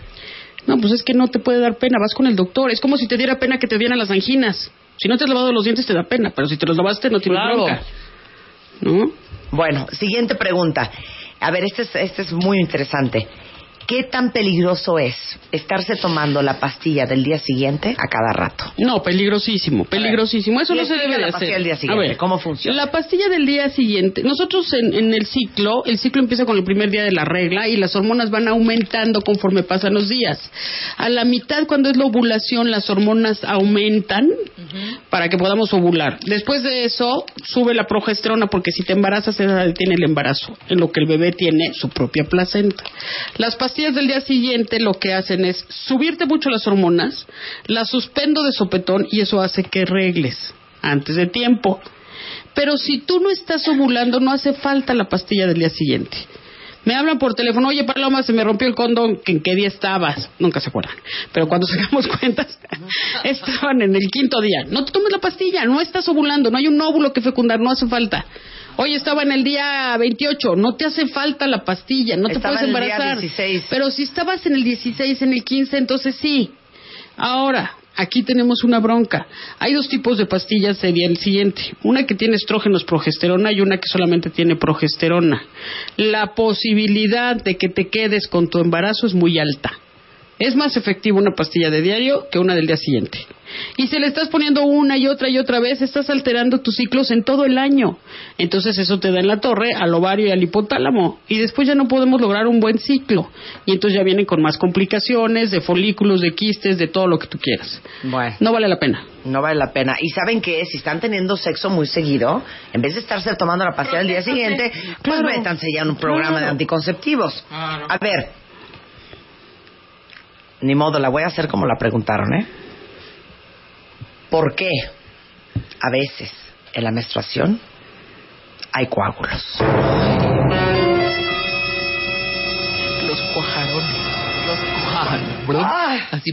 No, pues es que no te puede dar pena, vas con el doctor. Es como si te diera pena que te dieran las anginas. Si no te has lavado los dientes te da pena, pero si te los lavaste no tienes Claro. bronca. ¿No? Bueno, siguiente pregunta. A ver, este es, este es muy interesante. ¿Qué tan peligroso es estarse tomando la pastilla del día siguiente a cada rato? No, peligrosísimo, peligrosísimo. Eso no se debe la de pastilla hacer. del día siguiente, A ver, ¿cómo funciona? La pastilla del día siguiente, nosotros en, en el ciclo, el ciclo empieza con el primer día de la regla y las hormonas van aumentando conforme pasan los días. A la mitad, cuando es la ovulación, las hormonas aumentan para que podamos ovular. Después de eso, sube la progesterona porque si te embarazas se detiene el embarazo, en lo que el bebé tiene su propia placenta. Las pastillas del día siguiente lo que hacen es subirte mucho las hormonas, las suspendo de sopetón y eso hace que regles antes de tiempo. Pero si tú no estás ovulando, no hace falta la pastilla del día siguiente. Me hablan por teléfono, oye Paloma, se me rompió el condón, ¿en qué día estabas? Nunca se acuerdan. Pero cuando sacamos cuentas, estaban en el quinto día. No te tomes la pastilla, no estás ovulando, no hay un óvulo que fecundar, no hace falta. Oye, estaba en el día 28, no te hace falta la pastilla, no te puedes en el día embarazar. 16. Pero si estabas en el 16, en el 15, entonces sí. Ahora, aquí tenemos una bronca. Hay dos tipos de pastillas sería el siguiente. Una que tiene estrógenos progesterona y una que solamente tiene progesterona. La posibilidad de que te quedes con tu embarazo es muy alta. Es más efectiva una pastilla de diario que una del día siguiente. Y si le estás poniendo una y otra y otra vez, estás alterando tus ciclos en todo el año. Entonces eso te da en la torre, al ovario y al hipotálamo. Y después ya no podemos lograr un buen ciclo. Y entonces ya vienen con más complicaciones de folículos, de quistes, de todo lo que tú quieras. Bueno. No vale la pena. No vale la pena. Y saben que si están teniendo sexo muy seguido, en vez de estarse tomando la pastilla el día siguiente, pues Claro. métanse ya en un programa de Claro. anticonceptivos. A ver, ni modo, la voy a hacer como la preguntaron, ¿eh? ¿Por qué a veces en la menstruación hay coágulos? Los cuajarones. Los cuajarones. Ay. Así.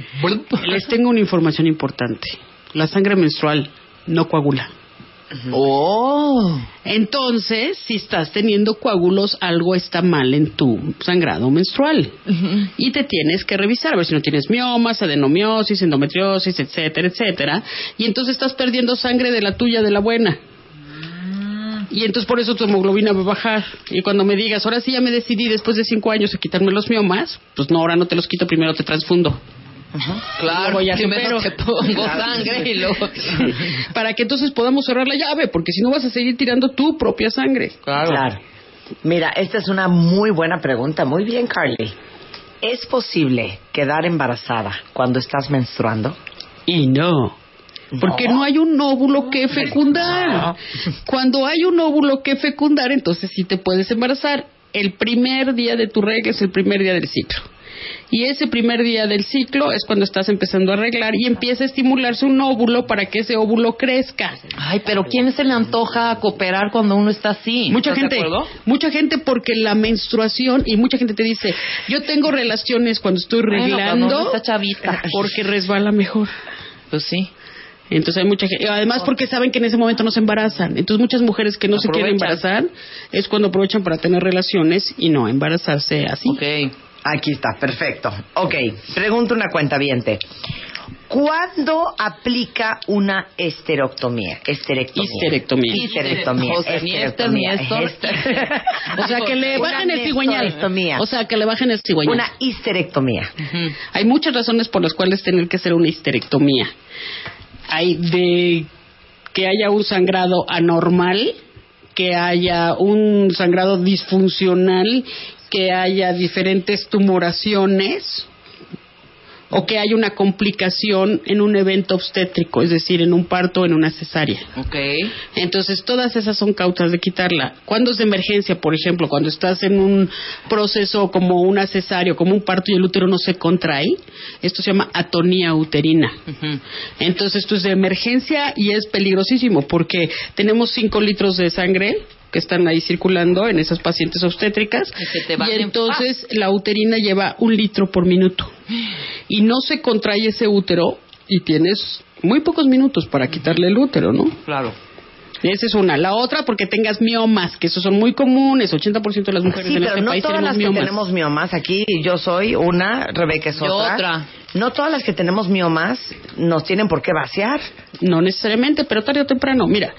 Les tengo una información importante. La sangre menstrual no coagula. Oh. Entonces, si estás teniendo coágulos, algo está mal en tu sangrado menstrual. Y te tienes que revisar, a ver si no tienes miomas, adenomiosis, endometriosis, etcétera, etcétera. Y entonces estás perdiendo sangre de la tuya, de la buena. Y entonces por eso tu hemoglobina va a bajar. Y cuando me digas, ahora sí ya me decidí después de cinco años a quitarme los miomas, pues no, ahora no te los quito, primero te transfundo. Claro, ya primero te pongo sangre y luego... Para que entonces podamos cerrar la llave, porque si no vas a seguir tirando tu propia sangre. Claro. Mira, esta es una muy buena pregunta. Muy bien, Carly. ¿Es posible quedar embarazada cuando estás menstruando? Y no. Porque no. hay un óvulo que fecundar. Cuando hay un óvulo que fecundar, entonces sí te puedes embarazar. El primer día de tu regla es el primer día del ciclo. Y ese primer día del ciclo es cuando estás empezando a arreglar y empieza a estimularse un óvulo para que ese óvulo crezca. Ay, pero ¿quién se le antoja cooperar cuando uno está así? Mucha ¿Estás de gente, acuerdo? mucha gente porque la menstruación y mucha gente te dice, yo tengo relaciones cuando estoy Bueno, cuando reglando uno está chavita. porque resbala mejor. Pues sí. Entonces hay mucha gente, además porque saben que en ese momento no se embarazan. Entonces muchas mujeres que no se quieren embarazar es cuando aprovechan para tener relaciones y no embarazarse así. Aquí está, perfecto. Ok, pregunta una cuenta ¿Cuándo aplica una esterectomía? Esterectomía. Histerectomía. Histerectomía. O sea, ni esta ni esto. Ester- O sea, que le bajen el cigüeñal. O sea, que le bajen el cigüeñal. Una histerectomía. Hay muchas razones por las cuales tener que hacer una histerectomía. Hay de que haya un sangrado anormal, que haya un sangrado disfuncional, que haya diferentes tumoraciones o que haya una complicación en un evento obstétrico, es decir, en un parto o en una cesárea. Ok. Entonces, todas esas son causas de quitarla. Cuando es de emergencia, por ejemplo, cuando estás en un proceso como una cesárea, como un parto y el útero no se contrae, esto se llama atonía uterina. Entonces, esto es de emergencia y es peligrosísimo porque tenemos 5 litros de sangre que están ahí circulando en esas pacientes obstétricas Y se te van y en entonces la uterina lleva un litro por minuto y no se contrae ese útero y tienes muy pocos minutos para quitarle el útero, ¿no? Claro. Esa es una. La otra, porque tengas miomas, que esos son muy comunes. 80% de las mujeres Sí, en pero este no país todas tenemos las que miomas. tenemos miomas. Aquí yo soy una, Rebeca es Yo otra. otra. No todas las que tenemos miomas nos tienen por qué vaciar. No necesariamente, pero tarde o temprano. Mira,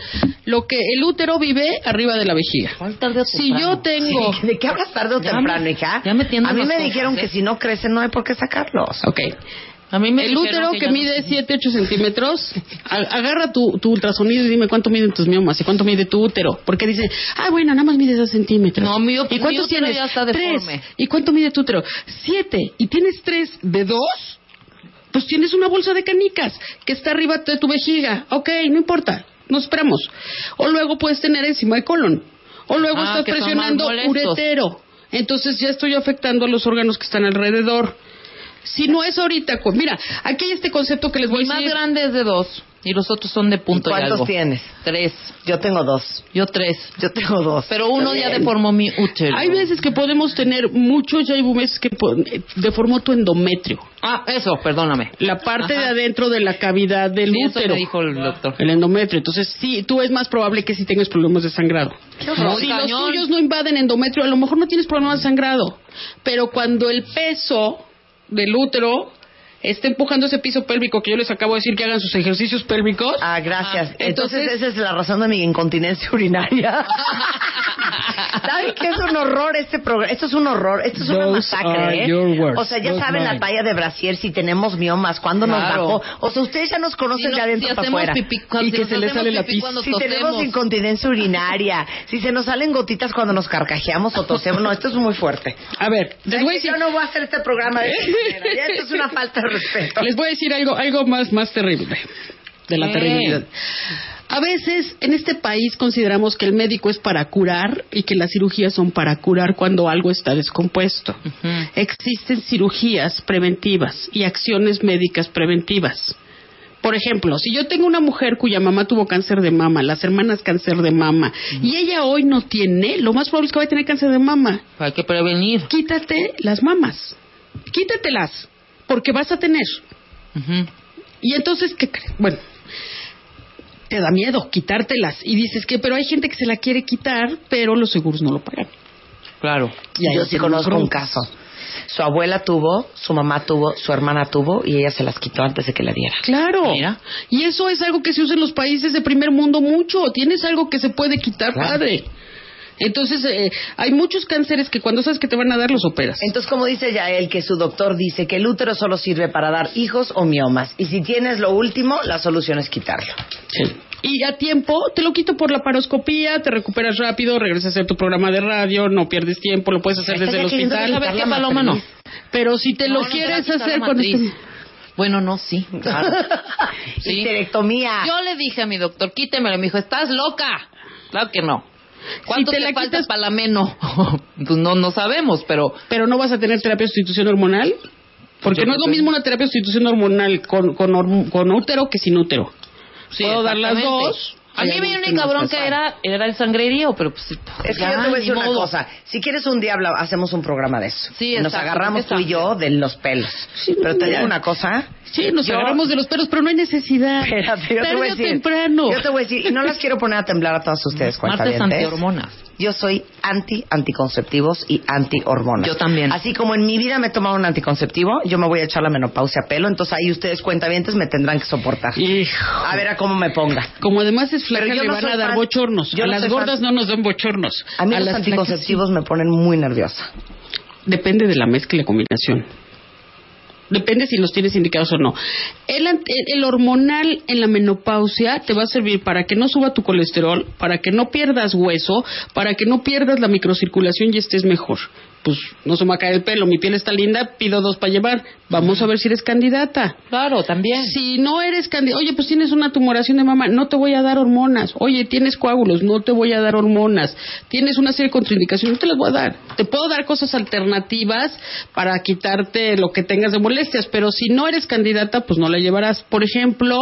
lo que el útero vive arriba de la vejiga. ¿Cuál tarde o Si temprano? yo tengo... Sí, ¿De qué hablas tarde o Ya temprano, me- hija? ya me A mí me cosas, dijeron ¿eh? que si no crecen no hay por qué sacarlos. Ok. A mí me el útero que, ya no- mide 7, 8 centímetros, agarra tu, tu ultrasonido y dime cuánto miden tus miomas y cuánto mide tu útero. Porque dice, ah, bueno, nada más mide 2 centímetros. No, mi- ¿Y mi cuántos útero tienes? ya está Tres. deforme. ¿Y cuánto mide tu útero? 7. ¿Y tienes 3 de 2? Pues tienes una bolsa de canicas que está arriba de tu vejiga. Ok, no importa, nos esperamos. O luego puedes tener encima de colon. O luego Ah, estás presionando más uretero. Entonces ya estoy afectando a los órganos que están alrededor. Si no es ahorita, mira, aquí hay este concepto que les voy a más decir. grande es de dos y los otros son de punto y, ¿Cuántos algo. tienes? Tres. Yo tengo dos. Yo tres. Yo tengo dos. Pero uno Está ya deformó mi útero. Hay veces que podemos tener muchos, ya hay meses que deformó tu endometrio. Ah, eso, perdóname. La parte Ajá. de adentro de la cavidad del Sí, eso útero. me dijo el doctor. El endometrio. Entonces, sí, tú es más probable que si tengas problemas de sangrado. horror. Si los Cañón. tuyos no invaden endometrio, a lo mejor no tienes problemas de sangrado. Pero cuando el peso del útero está empujando ese piso pélvico que yo les acabo de decir que hagan sus ejercicios pélvicos, Ah, gracias. Ah, entonces, entonces- esa es la razón de mi incontinencia urinaria. ¿Saben qué es un horror este programa? Esto es un horror, esto es una masacre. ¿eh? your words, O sea, ya saben la talla de brasier, si tenemos miomas, cuándo nos bajó. O sea, ustedes ya nos conocen Si no- de adentro si para afuera. pipí, cuando Y que nos se le hacemos sale la pipí pis. Si tenemos incontinencia urinaria, si se nos salen gotitas cuando nos carcajeamos o tosemos, no, esto es muy fuerte. a ver, les voy a decir, Yo no voy a hacer este programa de esta manera. Ya esto es una falta de respeto. les voy a decir algo, algo más, más terrible de la ¿Qué? terribilidad. A veces en este país consideramos que el médico es para curar y que las cirugías son para curar cuando algo está descompuesto. Existen cirugías preventivas y acciones médicas preventivas. Por ejemplo, si yo tengo una mujer cuya mamá tuvo cáncer de mama, las hermanas cáncer de mama, y ella hoy no tiene, lo más probable es que vaya a tener cáncer de mama. Hay que prevenir. Quítate las mamas. Quítatelas, porque vas a tener. Y entonces, ¿qué crees? Bueno, te da miedo quitártelas. Y dices que, pero hay gente que se la quiere quitar, pero los seguros no lo pagan. Claro. Y ahí Yo sí conozco un caso. Su abuela tuvo, su mamá tuvo, su hermana tuvo y ella se las quitó antes de que le diera. Claro. Mira. Y eso es algo que se usa en los países de primer mundo mucho. Tienes algo que se puede quitar, Claro. padre. Entonces, eh, hay muchos cánceres que cuando sabes que te van a dar, los operas. Entonces, como dice Yael, que su doctor dice que el útero solo sirve para dar hijos o miomas. Y si tienes lo último, la solución es quitarlo. Sí. Y a tiempo, te lo quito por la paroscopía, te recuperas rápido, regresas a hacer tu programa de radio, no pierdes tiempo, lo puedes hacer desde el ya hospital. quitar ¿Sabes la qué, Paloma? No. Pero si te No, lo no quieres hacer matriz. estés... Bueno, no, sí. Claro. Sí. Histerectomía. Yo le dije a mi doctor, quítemelo. Me dijo, ¿estás loca? Claro que no. ¿Cuánto te te, la falta quitas- para la meno? pues no, no sabemos, pero... Pero no vas a tener terapia de sustitución hormonal. Porque Yo no es lo mismo una terapia de sustitución hormonal con, con, útero que sin útero. Sí, Puedo dar las dos. A mí mi única bronca era, era el sangrerío, pero pues... Es que ya, yo te voy a decir una modo. cosa. Si quieres un día hacemos un programa de eso. Sí, Nos exacto, agarramos tú y yo de los pelos. Sí, Pero te digo una cosa. Sí, nos Yo- agarramos de los pelos, pero no hay necesidad. Espérate, yo te Tarde voy a decir. temprano. Yo te voy a decir, y no las quiero poner a temblar a todas ustedes, Martes cuentavientes. antihormonas. Yo soy anti anticonceptivos y anti hormonas. Yo también. Así como en mi vida me he tomado un anticonceptivo, yo me voy a echar la menopausia a pelo, entonces ahí ustedes cuentavientes me tendrán que soportar. Hijo. A ver a cómo me ponga. Como además es flaca, yo le no van a dar fan- bochornos. yo a no las gordas fan- no nos dan bochornos. A mí los las anticonceptivos me ponen muy nerviosa. Depende de la mezcla y la combinación. Depende si los tienes indicados o no. El, el hormonal en la menopausia te va a servir para que no suba tu colesterol, para que no pierdas hueso, para que no pierdas la microcirculación y estés mejor. Pues no se me va a caer el pelo, mi piel está linda, pido dos para llevar. Vamos a ver si eres candidata. Claro, también. Si no eres candidata, oye, pues tienes una tumoración de mama, no te voy a dar hormonas. Oye, tienes coágulos, no te voy a dar hormonas. Tienes una serie de contraindicaciones, no te las voy a dar. Te puedo dar cosas alternativas para quitarte lo que tengas de molestias, pero si no eres candidata, pues no la llevarás. Por ejemplo,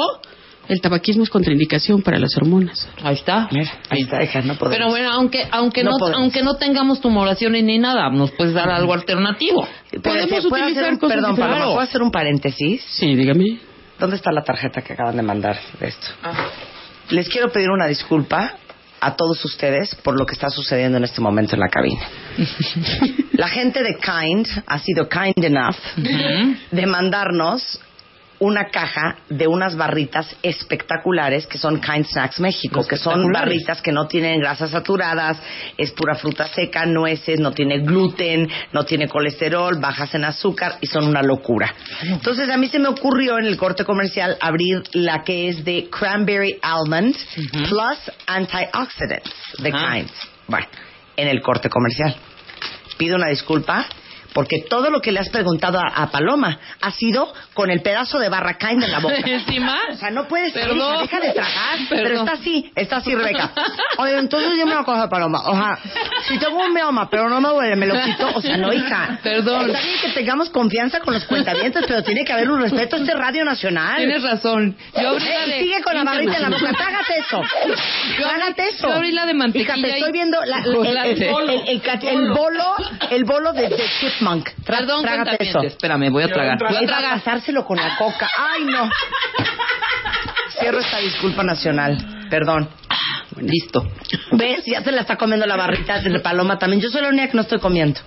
el tabaquismo es contraindicación para las hormonas. Ahí está. Ahí está, hija, no podemos. Pero bueno, aunque aunque No aunque no tengamos tumoraciones ni nada, nos puedes dar algo alternativo. Pero, podemos ¿puedo hacer utilizar un- cosas Perdón, Paloma. ¿puedo hacer un paréntesis? Sí, dígame. ¿Dónde está la tarjeta que acaban de mandar de esto? Les quiero pedir una disculpa a todos ustedes por lo que está sucediendo en este momento en la cabina. La gente de Kind ha sido kind enough de mandarnos una caja de unas barritas espectaculares que son Kind Snacks México, que son barritas que no tienen grasas saturadas, es pura fruta seca, nueces, no tiene gluten, no tiene colesterol, bajas en azúcar y son una locura. Entonces a mí se me ocurrió en el corte comercial abrir la que es de Cranberry Almond plus Antioxidants de Ajá. Kind. Bueno, en el corte comercial. Pido una disculpa porque todo lo que le has preguntado a, a Paloma ha sido con el pedazo de barra Kind en la boca. Encima. O sea, no puedes Perdón. deja de tragar. Pero Perdón. está así, está así, Rebeca. Oye, entonces dime una cosa, Paloma. O sea, si tengo un mioma, pero no me duele, me lo quito. O sea, no, hija. Perdón. Está bien que tengamos confianza con los cuentavientes, pero tiene que haber un respeto a este Radio Nacional. Tienes razón. Yo abrí la Eh, de sigue con la barrita en la boca. Trágate eso. Yo Trágate eso. yo abrí la de mantequilla Hija, te y- estoy viendo la- el, el, el, el bolo, el bolo de, de chipmunk. Tra- Perdón, trágate eso. Espérame, voy a tragar. Voy a pasárselo con la coca. Ay, no. Cierro esta disculpa nacional. Perdón. Listo. ¿Ves? Ya se la está comiendo la barrita de paloma también. Yo soy la única que no estoy comiendo.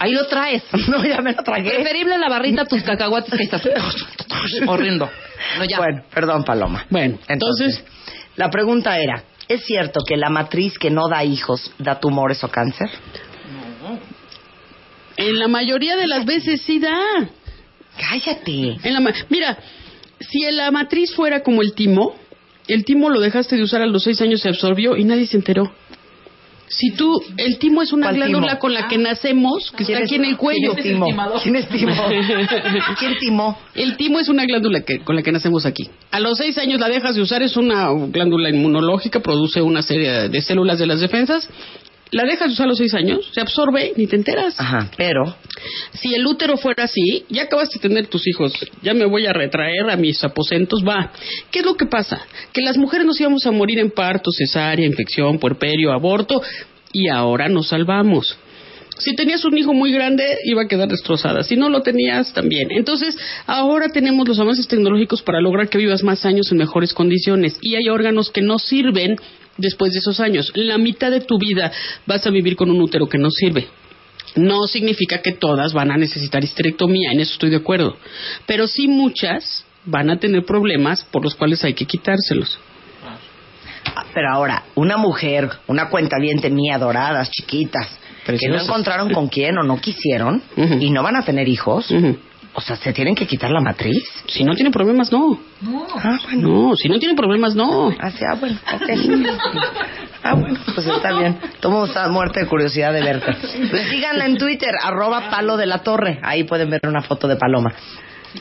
Ahí lo traes. No, ya me lo tragué. Preferible la barrita a tus cacahuates que estás. Horrendo. No, ya. Bueno, perdón, Paloma. Bueno, Entonces, entonces, la pregunta era, ¿es cierto que la matriz que no da hijos da tumores o cáncer? En la mayoría de las veces sí da. Cállate. En la ma- Mira, si la matriz fuera como el timo, el timo lo dejaste de usar a los seis años, se absorbió y nadie se enteró. Si tú, el timo es una ¿Cuál glándula timo? con la que nacemos, que está ¿Quién aquí es- en el cuello. ¿Quién es timo? ¿Quién es timo? ¿Quién timó? El timo es una glándula que, con la que nacemos aquí. A los seis años la dejas de usar, es una glándula inmunológica, produce una serie de células de las defensas. La dejas de usar a los seis años, se absorbe, ni te enteras. Ajá, pero... Si el útero fuera así, ya acabaste de tener tus hijos, ya me voy a retraer a mis aposentos, va. ¿Qué es lo que pasa? Que las mujeres nos íbamos a morir en parto, cesárea, infección, puerperio, aborto, y ahora nos salvamos. Si tenías un hijo muy grande, iba a quedar destrozada. Si no lo tenías, también. Entonces, ahora tenemos los avances tecnológicos para lograr que vivas más años en mejores condiciones. Y hay órganos que no sirven después de esos años. La mitad de tu vida vas a vivir con un útero que no sirve. No significa que todas van a necesitar histerectomía, en eso estoy de acuerdo. Pero sí muchas van a tener problemas por los cuales hay que quitárselos. Ah, Pero ahora, una mujer, una cuenta mía, doradas, chiquitas, que no encontraron con quién o no quisieron y no van a tener hijos. O sea, ¿se tienen que quitar la matriz? Si no tienen problemas, no. Ah, bueno. No, si no tienen problemas, no. Ah, sí, ah, bueno, ok. Ah, bueno, pues está bien. Tomo muerte de curiosidad de verte. Pues síganla en Twitter, arroba palo de la torre. Ahí pueden ver una foto de Paloma.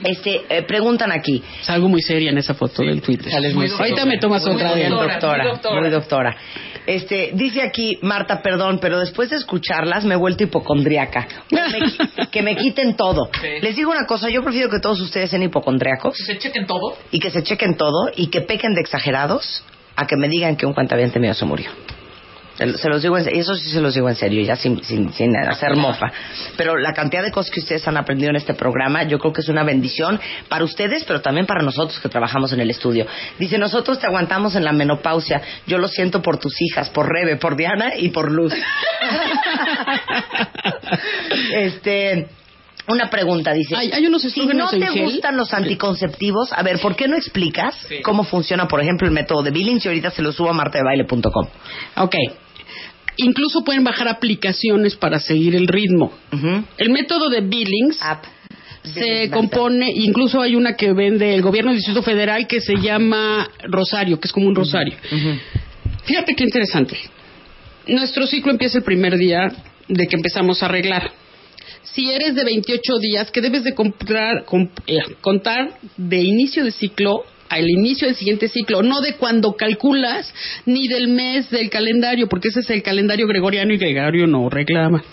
Este, eh, preguntan aquí. Salgo muy seria en esa foto del Twitter. Ahorita me tomas otra vez. doctora, doctora. muy doctora. Este, dice aquí Marta, perdón, pero después de escucharlas me he vuelto hipocondriaca. Que me, que me quiten todo. Sí. Les digo una cosa, yo prefiero que todos ustedes sean hipocondriacos Se chequen todo. y que se chequen todo y que pequen de exagerados a que me digan que un cuentaviente mío se murió. Se, los digo en, eso sí se los digo en serio, ya sin, sin, sin hacer mofa. Pero la cantidad de cosas que ustedes han aprendido en este programa, yo creo que es una bendición para ustedes, pero también para nosotros que trabajamos en el estudio. Dice, nosotros te aguantamos en la menopausia. Yo lo siento por tus hijas, por Rebe, por Diana y por Luz. este... Una pregunta, dice. Hay- hay unos si no te gustan los anticonceptivos, a ver, ¿por qué no explicas Sí. cómo funciona, por ejemplo, el método de Billings? Y ahorita se lo subo a martadebaile.com. Ok. Incluso pueden bajar aplicaciones para seguir el ritmo. El método de Billings App. se compone, incluso hay una que vende el gobierno del Distrito Federal que se llama Rosario, que es como un rosario. Fíjate qué interesante. Nuestro ciclo empieza el primer día de que empezamos a arreglar. Si eres de 28 días, que debes de comprar, com- eh, contar de inicio de ciclo al inicio del siguiente ciclo, no de cuando calculas, ni del mes del calendario, porque ese es el calendario gregoriano y Gregorio no reclama.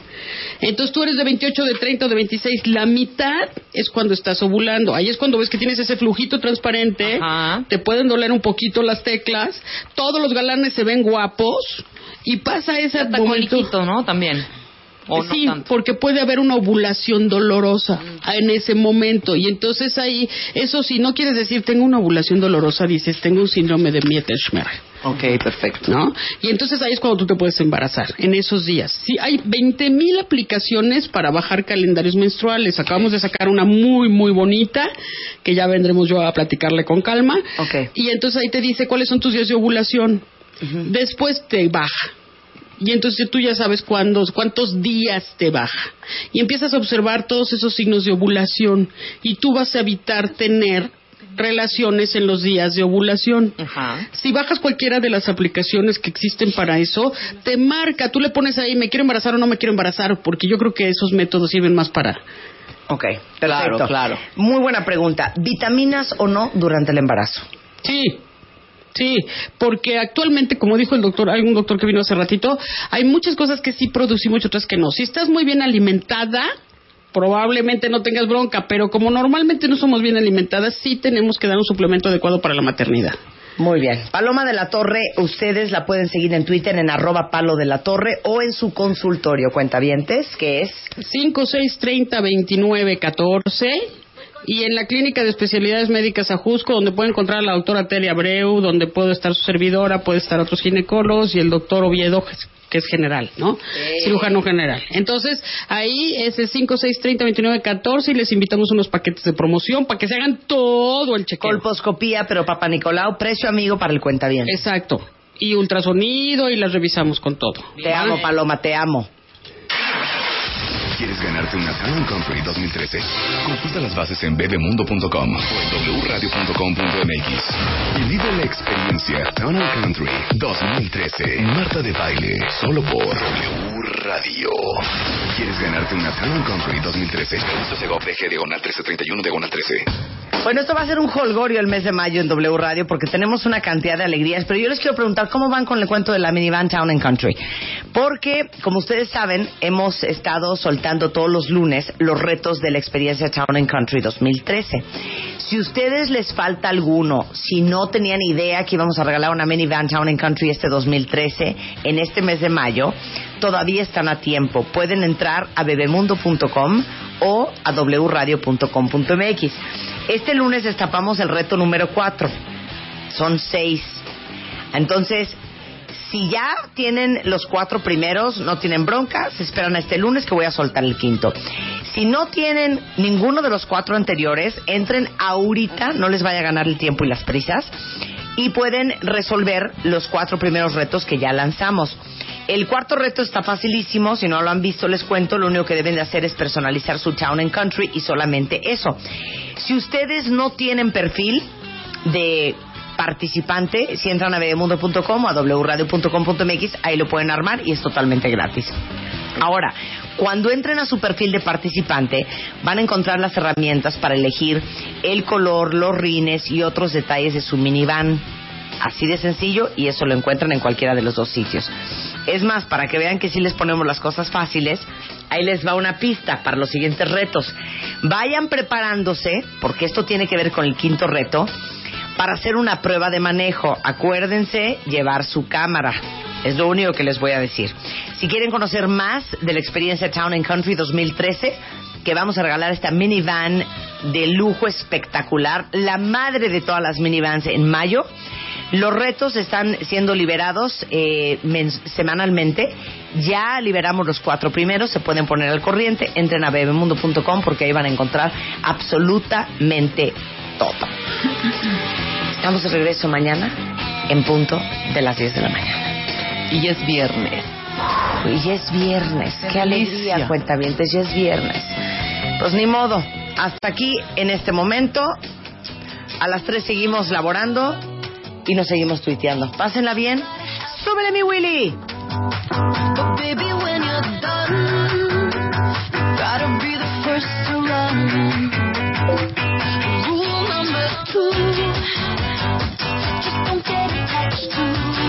Entonces tú eres de 28, de 30 o de 26, la mitad es cuando estás ovulando. Ahí es cuando ves que tienes ese flujito transparente, Ajá. te pueden doler un poquito las teclas, todos los galanes se ven guapos y pasa ese momento. liquito, ¿no? También. O sí, no tanto. porque puede haber una ovulación dolorosa en ese momento. Y entonces ahí, eso sí, no quieres decir tengo una ovulación dolorosa, dices tengo un síndrome de Mieterschmerz. Ok, perfecto. ¿no? Y entonces ahí es cuando tú te puedes embarazar, en esos días. Sí, hay 20.000 mil aplicaciones para bajar calendarios menstruales. Acabamos de sacar una muy, muy bonita, que ya vendremos yo a platicarle con calma. Ok. Y entonces ahí te dice cuáles son tus días de ovulación. Después te baja. Y entonces tú ya sabes cuándo, cuántos días te baja. Y empiezas a observar todos esos signos de ovulación. Y tú vas a evitar tener relaciones en los días de ovulación. Ajá. Si bajas cualquiera de las aplicaciones que existen para eso, te marca, tú le pones ahí, me quiero embarazar o no me quiero embarazar, porque yo creo que esos métodos sirven más para... Ok, perfecto. Claro, claro. Muy buena pregunta. ¿Vitaminas o no durante el embarazo? Sí, sí, porque actualmente, como dijo el doctor, hay un doctor que vino hace ratito, hay muchas cosas que sí producimos y otras que no. Si estás muy bien alimentada, probablemente no tengas bronca, pero como normalmente no somos bien alimentadas, sí tenemos que dar un suplemento adecuado para la maternidad. Muy bien. Paloma de la Torre, ustedes la pueden seguir en Twitter en arroba palo de la torre o en su consultorio cuentavientes, que es 5, 6, 30, 29, 14. Y en la clínica de especialidades médicas Ajusco, donde puede encontrar a la doctora Telia Abreu, donde puede estar su servidora, puede estar otros ginecólogos y el doctor Oviedo, que es general, ¿no? Cirujano general. Entonces, ahí es el 5, 6, 30, 29, 14 y les invitamos unos paquetes de promoción para que se hagan todo el chequeo. colposcopía, pero Papa Nicolau, precio amigo para el cuentaviente. Exacto. Y ultrasonido y las revisamos con todo. Te amo, Paloma, te amo. ¿Quieres ganarte una Town Country 2013? Consulta las bases en bebemundo.com o en wradio.com.mx y vive la experiencia Town Country 2013. Marta de Baile, solo por W Radio. ¿Quieres ganarte una Town Country 2013? Pregunta Segov DG Diagonal 1331 Diagonal 13. Bueno, esto va a ser un holgorio el mes de mayo en W Radio porque tenemos una cantidad de alegrías, pero yo les quiero preguntar cómo van con el cuento de la minivan Town and Country. Porque, como ustedes saben, hemos estado soltando todos los lunes los retos de la experiencia Town and Country 2013. Si ustedes les falta alguno, si no tenían idea que íbamos a regalar una minivan Town and Country este 2013, en este mes de mayo, todavía están a tiempo. Pueden entrar a bebemundo.com o a wradio.com.mx. Este lunes destapamos el reto número 4. Son seis. Entonces, si ya tienen los cuatro primeros, no tienen bronca, se esperan a este lunes que voy a soltar el quinto. Si no tienen ninguno de los cuatro anteriores, entren ahorita, no les vaya a ganar el tiempo y las prisas, y pueden resolver los cuatro primeros retos que ya lanzamos. El cuarto reto está facilísimo, si no lo han visto les cuento, lo único que deben de hacer es personalizar su town and country y solamente eso. Si ustedes no tienen perfil de participante, si entran a bebemundo.com o a wradio.com.mx, ahí lo pueden armar y es totalmente gratis. Ahora, cuando entren a su perfil de participante, van a encontrar las herramientas para elegir el color, los rines y otros detalles de su minivan. Así de sencillo y eso lo encuentran en cualquiera de los dos sitios. Es más, para que vean que sí les ponemos las cosas fáciles, ahí les va una pista para los siguientes retos. Vayan preparándose, porque esto tiene que ver con el quinto reto, para hacer una prueba de manejo. Acuérdense llevar su cámara. Es lo único que les voy a decir. Si quieren conocer más de la experiencia Town and Country 2013, que vamos a regalar esta minivan de lujo espectacular, la madre de todas las minivans en mayo. Los retos están siendo liberados eh, semanalmente. Ya liberamos los cuatro primeros, se pueden poner al corriente. Entren a bebemundo.com porque ahí van a encontrar absolutamente todo. Estamos de regreso mañana en punto de las 10 de la mañana. Y es viernes. Y ya es viernes. Qué, Qué alegría, cuentavientes, ya es viernes. Pues ni modo. Hasta aquí en este momento. A las 3 seguimos laborando y nos seguimos tuiteando. Pásenla bien. ¡Súbele, mi Willy! Done, you just to